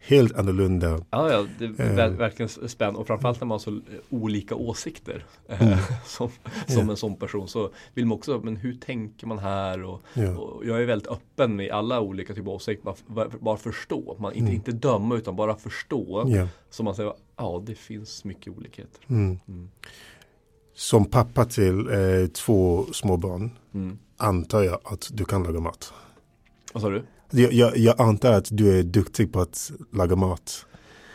helt annorlunda. Ja, ja, det är Eh. ver- verkligen spännande och framförallt när man har så olika åsikter eh, Mm. som, som Ja. en sån person så vill man också, men hur tänker man här? Och, Ja. och jag är väldigt öppen med alla olika typer av åsikter, bara, bara, förstå, man, inte, inte döma utan bara förstå. Mm. Ja. Så man säger, ja det finns mycket olikheter. Mm. Mm. Som pappa till eh, två små barn Mm. antar jag att du kan laga mat. Vad sa du? Jag, jag, jag antar att du är duktig på att laga mat.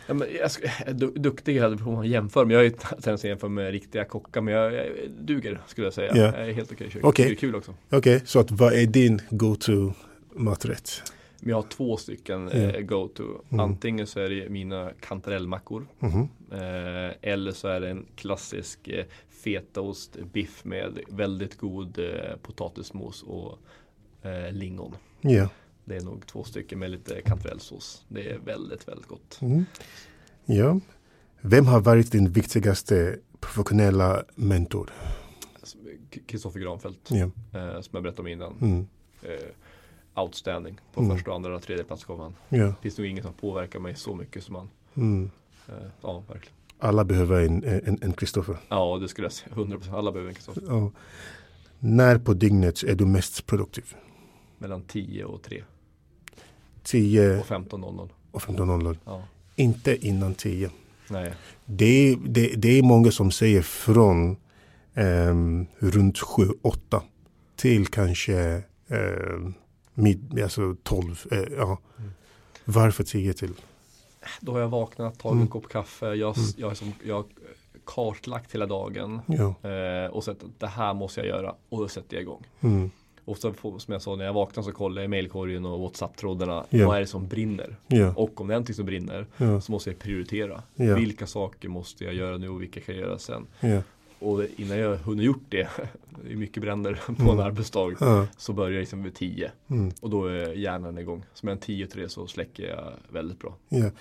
Ja, men jag du, duktig hade på att jämföra, men jag har ju tendens att jämföra med riktiga kockar, men jag, jag duger skulle jag säga. Ja. Jag är helt okej i köket. Okej. Det är kul också. Okej, så att, vad är din go-to maträtt? Men jag har två stycken eh, go-to. Mm. Antingen så är det mina kantarellmackor. Mhm. Eh, eller så är det en klassisk eh, fetaost biff med väldigt god eh, potatismos och eh, lingon. Ja. Det är nog två stycken med lite kantarellsås. Det är väldigt, väldigt gott. Mm. ja. Vem har varit din viktigaste professionella mentor? Kristoffer Granfeldt, Ja. eh, som jag berättade om innan. Mm. Eh, outstanding. På Mm. första, andra och tredje plats kom han. ja. Det finns nog ingen som påverkar mig så mycket som han. Mm. Eh, ja, verkligen. Alla behöver en Kristoffer. Ja, det skulle jag säga. 100%. Alla behöver en Kristoffer. Ja. När på dygnet är du mest produktiv? Mellan 10 och 3. 10 Och 15.00. och 15.00. Ja. Inte innan 10. Nej. Det är, det, det är många som säger från ehm, runt 7-8 till kanske ehm, mid, alltså 12. Eh, ja. Mm. Varför 10 till? Då har jag vaknat, tagit Mm. en kopp kaffe. Jag, jag, är som, jag har kartlagt hela dagen. Ja. Eh, och sett att det här måste jag göra. Och då sätter jag igång. Mm. Och så som jag sa när jag vaknar så kollar jag i mailkorgen och WhatsApp-trådarna. Ja. Vad är det som brinner? Ja. Och om det är någonting som brinner Ja. så måste jag prioritera. Vilka saker måste jag göra nu och vilka kan jag göra sen? Och innan jag hunnit gjort det, det är mycket bränder på Mm. en arbetsdag, Ja. så börjar jag liksom vid 10. Mm. Och då är hjärnan igång. Så mellan 10 och 3 så släcker jag väldigt bra.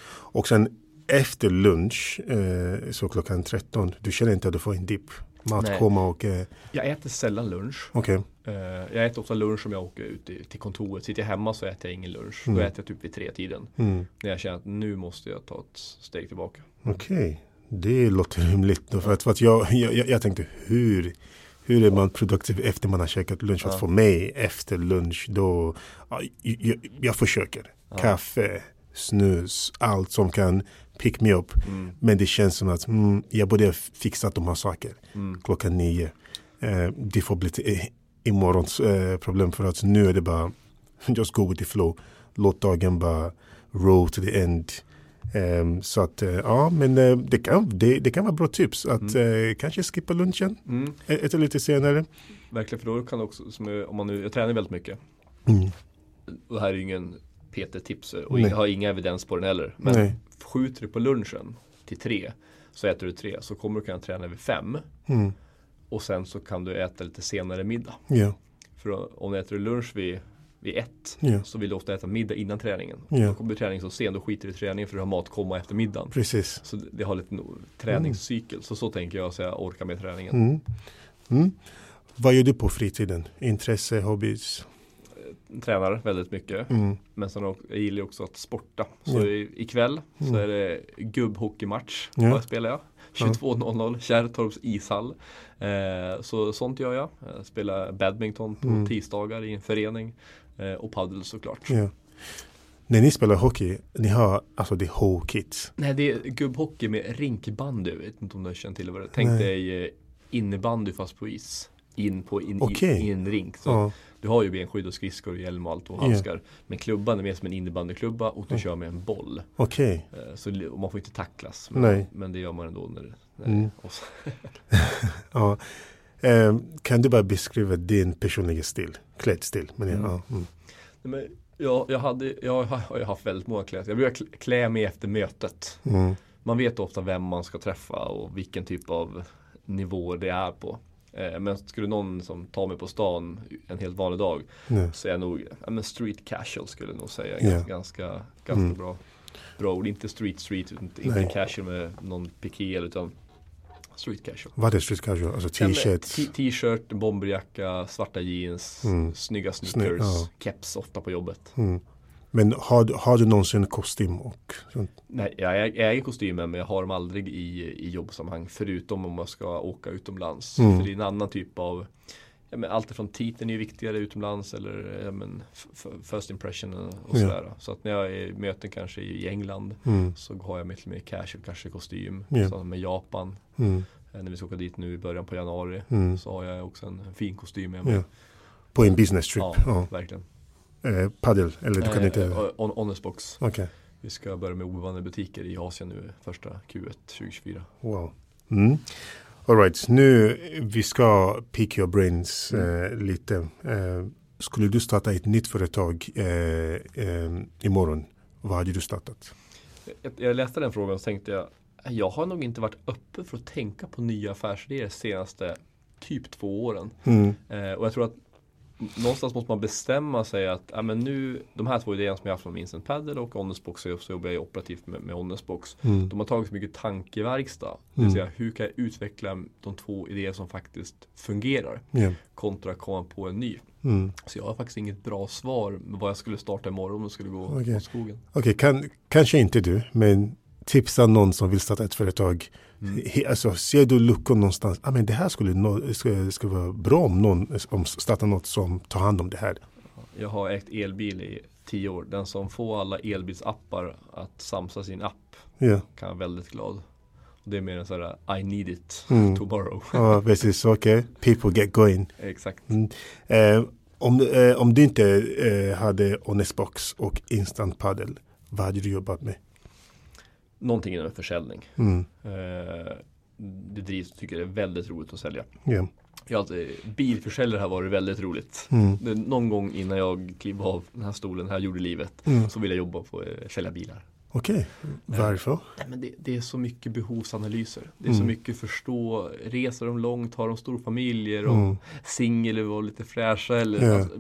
Och sen efter lunch, eh, så klockan 13, du känner inte att du får en dipp? Matkoma och... Eh, Jag äter sällan lunch. Okej. Eh, jag äter ofta lunch om jag åker ut till kontoret. Sitter jag hemma så äter jag ingen lunch. Mm. Då äter jag typ vid tre tiden. Mm. När jag känner att nu måste jag ta ett steg tillbaka. Okej, det låter rimligt. Då, för att, för att jag, jag, jag- jag tänkte hur, hur är man produktiv efter man har käkat lunch? Ja. att för mig efter lunch då, ja, jag, jag försöker. Ja. Kaffe, snus, allt som kan pick me up. Mm, Men det känns som att mm, jag borde fixa de här saker mm, klockan nio. Eh, det får bli till imorgons eh, problem för att nu är det bara just go with the flow. Låt dagen bara roll to the end. Ehm, så att eh, ja, men eh, det, kan, det, det kan vara bra tips att eh, kanske skippa lunchen, mm. äta lite senare. Verkligen, för då kan det också, jag, om man nu, jag tränar väldigt mycket. Mm. Och det här är ju ingen PT-tips och jag har inga evidens på den heller. Men Nej. skjuter du på lunchen till tre så äter du tre så kommer du kunna träna vid fem. Mm. Och sen så kan du äta lite senare middag. Ja, För om du äter lunch vid, vid ett Ja. så vill du ofta äta middag innan träningen. Ja. Då kommer träningen så sen, då skiter du i träningen för du har mat komma efter middagen. precis. Så det, har lite träningscykel. Så så tänker jag så jag orkar med träningen. Mm. Mm. Vad gör du på fritiden? Intresse, hobbies? Tränar väldigt mycket. Mm. Men sen jag gillar ju också att sporta. Så ikväll så Mm. är det gubbhockeymatch. Vad spelar jag? 22.00 Kärrtorps ishall. Eh, så sånt gör jag. jag spelar badminton på Mm. tisdagar i en förening. Eh, och padel såklart. Ja. När ni spelar hockey, ni har alltså det whole kit. Nej det är gubbhockey med rinkbandy. Jag vet inte om du har känt till vad det är. Tänk Nej. dig eh, innebandy fast på is. In på in, Okej. i, i en rink. Så Ja. Du har ju benskydd och skridskor och hjälm och allt och handskar. Men klubban är mer som en innebandyklubba och du kör med en boll. Okej. Eh, Så man får inte tacklas. Men, Nej. men det gör man ändå när, när Mm. Ja. Eh, kan du bara beskriva din personliga stil? Klädstil. Men, Mm. ja, mm. Men jag, jag, hade, jag har ju haft väldigt många kläder. Jag brukar klä mig efter mötet. Mm. Man vet ofta vem man ska träffa och vilken typ av nivå det är på. Eh, Men skulle någon som tar mig på stan en helt vanlig dag Ja. så är jag nog ja, men street casual skulle jag nog säga. Ja. Ganska, ganska, Mm. bra, bra ord. Inte street street, inte, Nej. inte casual med någon piké utan street casual. Vad är street casual? Alltså men t-shirt? bomberjacka, svarta jeans, Mm. snygga Snygg, sneakers, ja. keps ofta på jobbet. Mm. Men har, du- har du någonsin kostym och sånt? Nej, jag äger, kostymen men jag har dem aldrig i, i jobbsammanhang förutom om jag ska åka utomlands. Mm. För det är en annan typ av ja, men allt från titeln är viktigare utomlands eller ja, men, first impression och Ja. sådär. Så att när jag är i möten kanske i England Mm. så har jag lite mer casual, kanske kostym. Ja. Så med Japan, Mm. eh, när vi ska åka dit nu i början på januari Mm. så har jag också en fin kostym. Ja. På en business trip? Ja, Ja. verkligen. Eh, paddel? Eller du kan Eh, inte? eh, on, honest box. Okej. Vi ska börja med obemannade butiker i Asien nu första Q1 2024. Wow. Mm. All right, nu vi ska pick your brains Mm. eh, lite. Eh, skulle du starta ett nytt företag eh, eh, imorgon? Vad hade du startat? Jag, jag läste den frågan och tänkte jag Jag har nog inte varit öppen för att tänka på nya affärsidéer senaste typ två åren. Mm. Eh, och jag tror att någonstans måste man bestämma sig att ja, men nu, de här två idéerna som jag haft från Vincent Paddle och Honestbox så jobbar jag operativt med, med Honestbox. Mm. De har tagit så mycket tankeverkstad. Det Mm. vill säga hur kan jag utveckla de två idéer som faktiskt fungerar Ja. kontra att komma på en ny. Mm. Så jag har faktiskt inget bra svar med vad jag skulle starta imorgon om det skulle gå Okej. åt skogen. Okej, kan, kanske inte du, men tipsa någon som vill starta ett företag. Mm. Alltså, ser du luckor någonstans? Ah, men det här skulle, nå- skulle, skulle vara bra om någon om startar något som tar hand om det här. Jag har ägt elbil i tio år. Den som får alla elbilsappar att samsa sin app Ja, kan vara väldigt glad. Det är mer en sån här I need it Mm. tomorrow. ja precis. Okej, people get going. Exakt. Eh, om, eh, om du inte eh, hade Honestbox och Instant Paddle, vad hade du jobbat med? Någonting inom försäljning. Mm. Eh, det drivs, tycker jag är väldigt roligt att sälja. Ja. Jag alltid, bilförsäljare har varit väldigt roligt. Mm. Det, någon gång innan jag klev av den här stolen här gjorde livet Mm. så ville jag jobba på att sälja bilar. Okej, varför? Nej, men det, det är så mycket behovsanalyser. Det är så Mm. mycket förstå, reser de långt, har de stor familj, är de Mm. singel var lite fräscha eller Ja. alltså,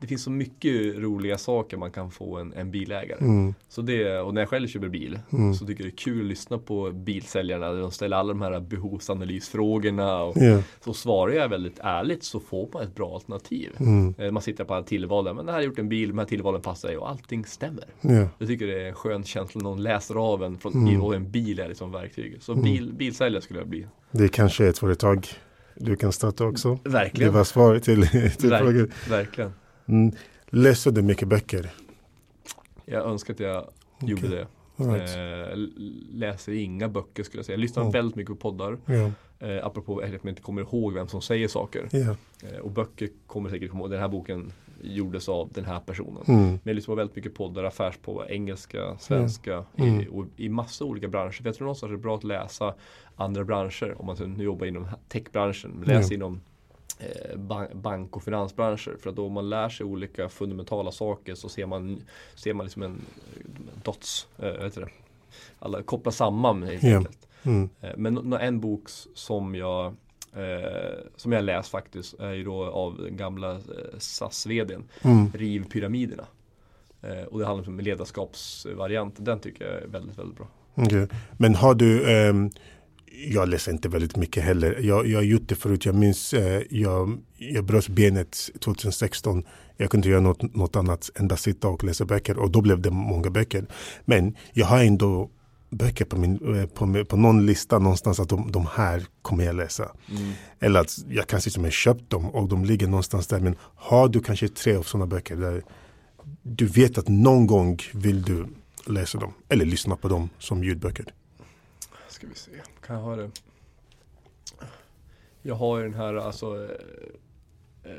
Det finns så mycket roliga saker man kan få en, en bilägare. Mm. Så det, och när jag själv köper bil Mm. så tycker jag det är kul att lyssna på bilsäljarna. De ställer alla de här behovsanalysfrågorna. Och Ja. så svarar jag väldigt ärligt så får man ett bra alternativ. Mm. Eh, Man sitter på alla tillvalen, men det här har gjort en bil, de här tillvalen passar ju och allting stämmer. Ja. Jag tycker det är en skön känsla när någon läser av en från, Mm. och en bil är liksom verktyg. Så Mm. bil, bilsäljare skulle jag bli. Det är kanske ett företag du kan starta också. Det Verkligen. var svaret till, till Verk- frågan. Verkligen. Mm. Läser du mycket böcker? Jag önskar att jag gjorde det. Right. Eh, läser inga böcker skulle jag säga. Jag lyssnar Mm. väldigt mycket på poddar. Eh, apropå att man inte kommer ihåg vem som säger saker. Eh, och böcker kommer säkert komma ihåg. Den här boken gjordes av den här personen. Mm. Men jag lyssnar på väldigt mycket poddar, affärs på engelska, svenska, Mm. I, och i massa olika branscher. För jag tror någonstans det är bra att läsa andra branscher. Om man nu jobbar inom techbranschen. Läs Ja. inom bank och finansbranscher. För att då man lär sig olika fundamentala saker så ser man, ser man liksom en eh, dots, eh, vad heter det? Alla kopplar samman helt Ja. enkelt. Mm. Eh, Men en bok som jag eh, som jag läst faktiskt är ju då av den gamla eh, SAS-vdn Mm. Riv pyramiderna. Eh, och det handlar om ledarskapsvariant. Den tycker jag är väldigt, väldigt bra. Okej. Men har du, ehm, jag läser inte väldigt mycket heller. Jag, jag har gjort det förut. Jag minns, eh, jag, jag bröt benet 2016. Jag kunde göra något, något annat än bara sitta och läsa böcker. Och då blev det många böcker. Men jag har ändå böcker på, min, eh, på, på någon lista någonstans att de, de här kommer jag läsa. Eller att jag kanske som har köpt dem och de ligger någonstans där. Men har du kanske tre av sådana böcker där du vet att någon gång vill du läsa dem. Eller lyssna på dem som ljudböcker. Ska vi se, kan jag ha det? Jag har ju den här alltså eh, eh,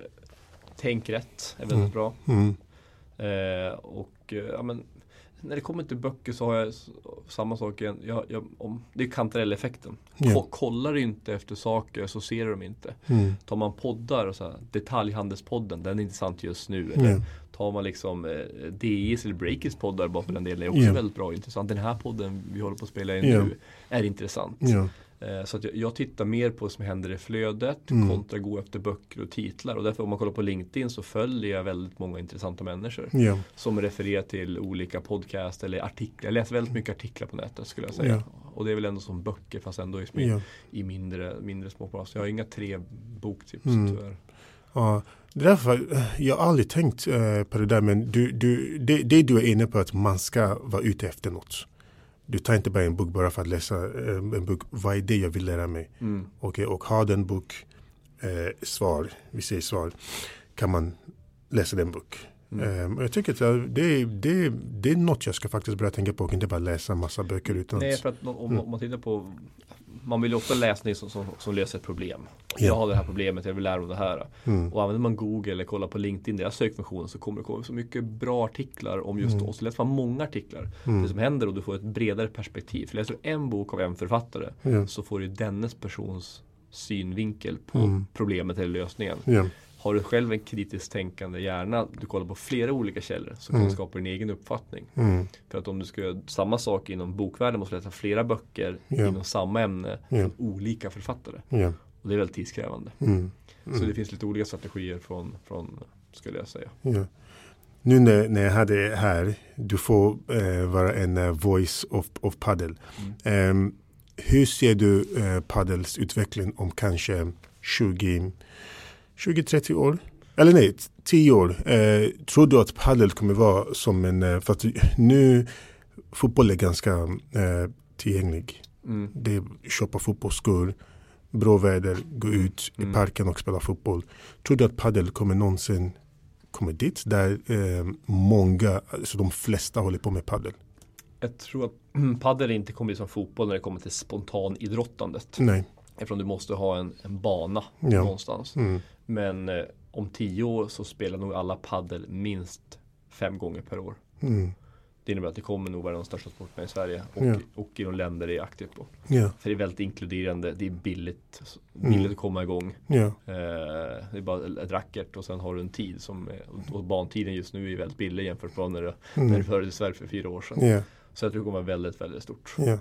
Tänk rätt är väldigt Mm. bra. Mm. Eh, och eh, ja, men när det kommer till böcker så har jag samma sak igen. Jag, jag, om, det är kantarelleffekten. Ko- Kollar du inte efter saker så ser du dem inte. Mm. Tar man poddar, och så här, detaljhandelspodden, den är intressant just nu. Eller Ja. tar man liksom eh, DIs eller Breakers poddar bara för den delen är också Ja. väldigt bra och intressant. Den här podden vi håller på att spela in nu är intressant. Eh, Så att jag, jag tittar mer på vad som händer i flödet Mm. kontra gå efter böcker och titlar. Och därför om man kollar på LinkedIn så följer jag väldigt många intressanta människor. Ja. Som refererar till olika podcast eller artiklar. Jag läser väldigt mycket artiklar på nätet skulle jag säga. Ja. Och det är väl ändå som böcker fast ändå i, i, Ja. i mindre, mindre små pass. Jag har inga tre boktips Mm. tyvärr. Ja, det är därför jag har aldrig tänkt eh, på det där men du, du, det, det du är inne på att man ska vara ute efter något. Du tar inte bara en bok bara för att läsa eh, en bok. Vad är det jag vill lära mig? Mm. Okej, och har den bok eh, svar, vi säger svar, kan man läsa den bok. Mm. Eh, och jag tycker att det, det, det är något jag ska faktiskt börja tänka på och inte bara läsa massa böcker utan Nej, för att om, Mm. man tittar på Man vill ju ofta läsning som, som, som löser ett problem. Ja. Jag har det här problemet, jag vill lära mig det här. mm, Och använder man Google eller kollar på LinkedIn, deras sökfunktion, så kommer det komma så mycket bra artiklar om just Mm. oss. Läser man många artiklar, Mm. det som händer och du får ett bredare perspektiv. För läser du en bok av en författare Ja. så får du dennes persons synvinkel på Mm. problemet eller lösningen. ja, Har du själv en kritiskt tänkande hjärna, du kollar på flera olika källor, så kan Mm. du skapa din egen uppfattning. mm, För att om du ska göra samma sak inom bokvärlden måste du läsa flera böcker Ja. inom samma ämne Ja. från olika författare. ja, Och det är väldigt tidskrävande. mm, Så det finns lite olika strategier från, från skulle jag säga. ja. Nu när, när jag hade här, du får eh, vara en eh, voice of, of paddle. Ehm, hur ser du eh, paddels utveckling om kanske 20 20-30 år? Eller nej, 10 år. Eh, tror du att paddel kommer vara som en, eh, för att nu fotboll är ganska eh, tillgänglig. Mm. Det är köpa fotbollsskor, bra väder, gå ut i Mm. parken och spela fotboll. Tror du att paddel kommer någonsin komma dit där eh, många, alltså de flesta håller på med paddel? Jag tror att padel inte kommer bli som fotboll när det kommer till spontanidrottandet. Nej. Eftersom du måste ha en, en bana Ja. någonstans. Mm. Men eh, om tio år så spelar nog alla paddel minst fem gånger per år. Mm. Det innebär att det kommer nog vara de största sporterna i Sverige och, Ja. och i de länder det är aktivt på. Ja, För det är väldigt inkluderande, det är billigt, billigt Mm. att komma igång. ja, Eh, det är bara ett racket och sen har du en tid som är, och bantiden just nu är väldigt billig jämfört med när när mm. det fördes i Sverige för fyra år sedan. Så jag tror det kommer vara väldigt, väldigt stort. ja.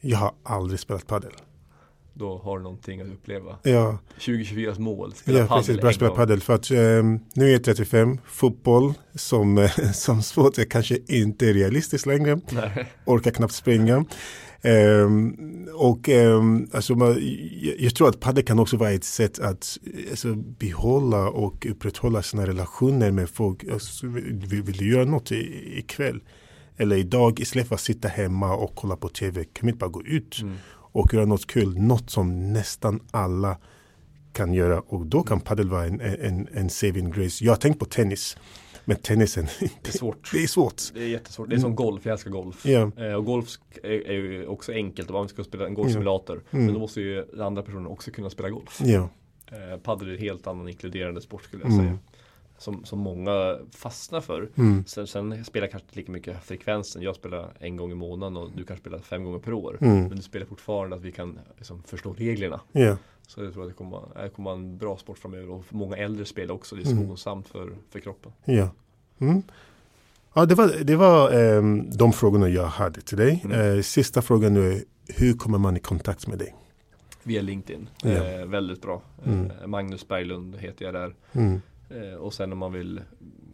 Jag har aldrig spelat paddel. Då har du någonting att uppleva. Ja, 2024s mål, spela ja padel precis. Börja spela gång. paddel. För att ehm, nu är jag 35. Fotboll som, som sport är kanske inte realistiskt längre. Nej. orkar knappt springa. Ehm, och ehm, alltså man, jag, jag tror att padel kan också vara ett sätt att alltså, behålla och upprätthålla sina relationer med folk. Alltså, vill, vill du göra något i- ikväll? Eller idag istället för att sitta hemma och kolla på tv kan vi inte bara gå ut Mm. Och göra något kul. Något som nästan alla kan göra och då kan padel vara en, en, en saving grace. Jag har tänkt på tennis. Men tennisen, Det är svårt. det är svårt. Det är jättesvårt. Det är som golf, jag älskar golf. Eh, och golf är, är ju också enkelt om man ska spela en golfsimulator. Mm. Men då måste ju den andra personen också kunna spela golf. Eh, padel är en helt annan inkluderande sport skulle jag Mm. säga. Som, som många fastnar för. Mm. Sen, sen spelar kanske inte lika mycket frekvensen. Jag spelar en gång i månaden och du kanske spelar fem gånger per år. Mm. Men du spelar fortfarande att vi kan liksom, förstå reglerna. Ja. Så jag tror att det kommer, vara- det kommer vara en bra sport framöver. Och för många äldre spelar också. Det är Mm. skonsamt för, för kroppen. Ja. Mm. Ja, det var, det var ehm, de frågorna jag hade till dig. Mm. Eh, sista frågan nu är, hur kommer man i kontakt med dig? Via LinkedIn. Ja. Eh, väldigt bra. Mm. Eh, Magnus Berglund heter jag där. Eh, och sen om man vill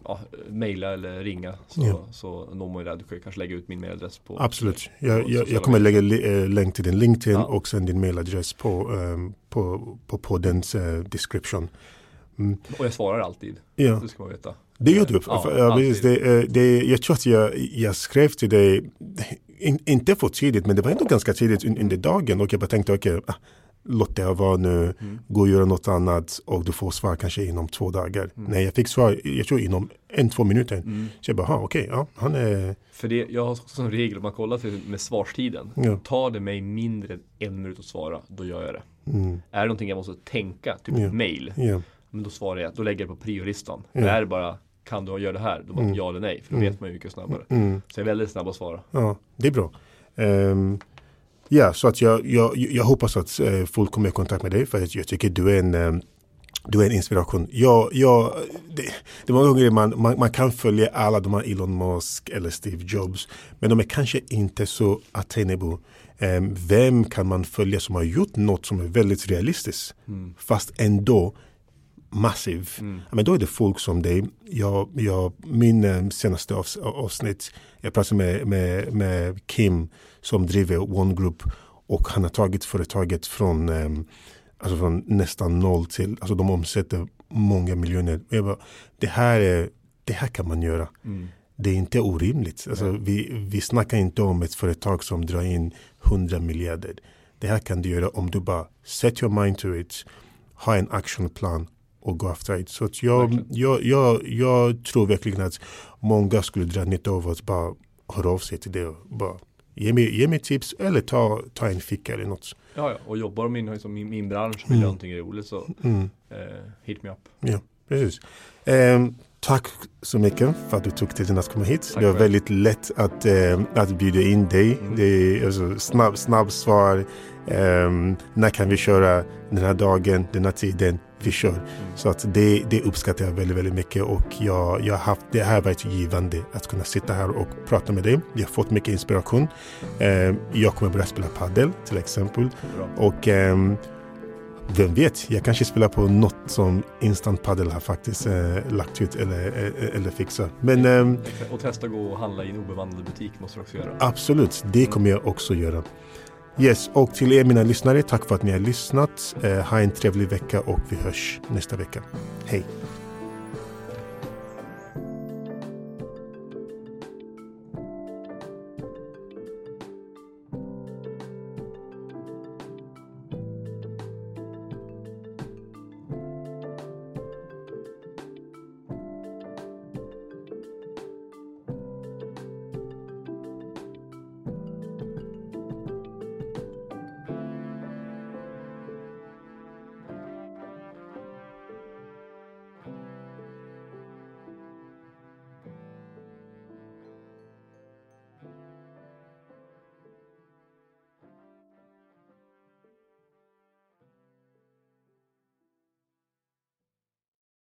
ja, mejla eller ringa så, Ja. så når man ju där. Du kan kanske lägga ut min mailadress på Absolut. Jag, jag, jag kommer lägga eh, länk till din LinkedIn Ja. och sen din mailadress på, ehm, på, på poddens eh, description. Mm. Och jag svarar alltid. Ja, Det ska man veta. det gör du. Ja, precis. det, det, jag tror att jag, jag skrev till dig, in, inte för tidigt, men det var ändå ganska tidigt un- under dagen och jag bara tänkte, okej, ah, låt det vara nu, Mm. gå och göra något annat och du får svar kanske inom två dagar. Mm. Nej, jag fick svar, jag tror inom en, två minuter. Mm. Så jag bara, "Ha, okej, ja, han är, För det, jag har som regel, om man kollar till, med svarstiden. ja, Tar det mig mindre än en minut att svara, då gör jag det. mm, Är det någonting jag måste tänka, typ Ja. mail, ja, men då svarar jag, då lägger jag det på priolistan. Ja. Men är det bara kan du göra det här? Då bara Mm. ja eller nej, för då Mm. vet man ju mycket snabbare. Mm. Så jag är väldigt snabb att svara. Ja, det är bra. Ehm, ja, så att jag, jag, jag hoppas att eh, folk kommer i kontakt med dig för att jag tycker du är en, ehm, du är en inspiration. Jag, jag, det, det är många gånger man, man, man kan följa alla de här Elon Musk eller Steve Jobs men de är kanske inte så attainable. Ehm, vem kan man följa som har gjort något som är väldigt realistiskt Mm. fast ändå massiv. Mm. Men då är det folk som dig. Jag, jag, min eh, senaste avs, avsnitt, jag pratade med, med, med Kim som driver One Group och han har tagit företaget från, eh, alltså från nästan noll till, alltså de omsätter många miljoner. Jag bara, det, här är, det här kan man göra. Mm. Det är inte orimligt. Alltså, vi, vi snackar inte om ett företag som drar in 100 miljarder. Det här kan du göra om du bara set your mind to it, ha en actionplan och gå efter det. Så jag, jag, jag, jag tror verkligen att många skulle dra nytta av att bara höra av sig till det och bara ge mig, ge mig tips eller ta, ta en fika eller något. Ja, ja, och jobbar de in som min, min bransch vill Mm. någonting roligt så Mm. eh, hit me up. Ja, precis. Ehm, tack så mycket för att du tog tiden att komma hit. Tack det var själv. väldigt lätt att, eh, att bjuda in dig. Mm. Det är alltså, snabb, snabb svar. Ehm, när kan vi köra den här dagen, den här tiden? Vi kör. Mm. Så att det, det uppskattar jag väldigt, väldigt mycket och jag, jag har haft, det här har varit givande att kunna sitta här och prata med dig. Jag har fått mycket inspiration. Ehm, jag kommer börja spela padel till exempel. Bra. Och ehm, vem vet, jag kanske spelar på något som Instant Padel har faktiskt eh, lagt ut eller, eh, eller fixat. Men ehm, Och testa gå och handla i en obevandrad butik måste du också göra. absolut, det kommer jag också göra. Yes, och till er mina lyssnare, tack för att ni har lyssnat. Eh, ha en trevlig vecka och vi hörs nästa vecka. Hej!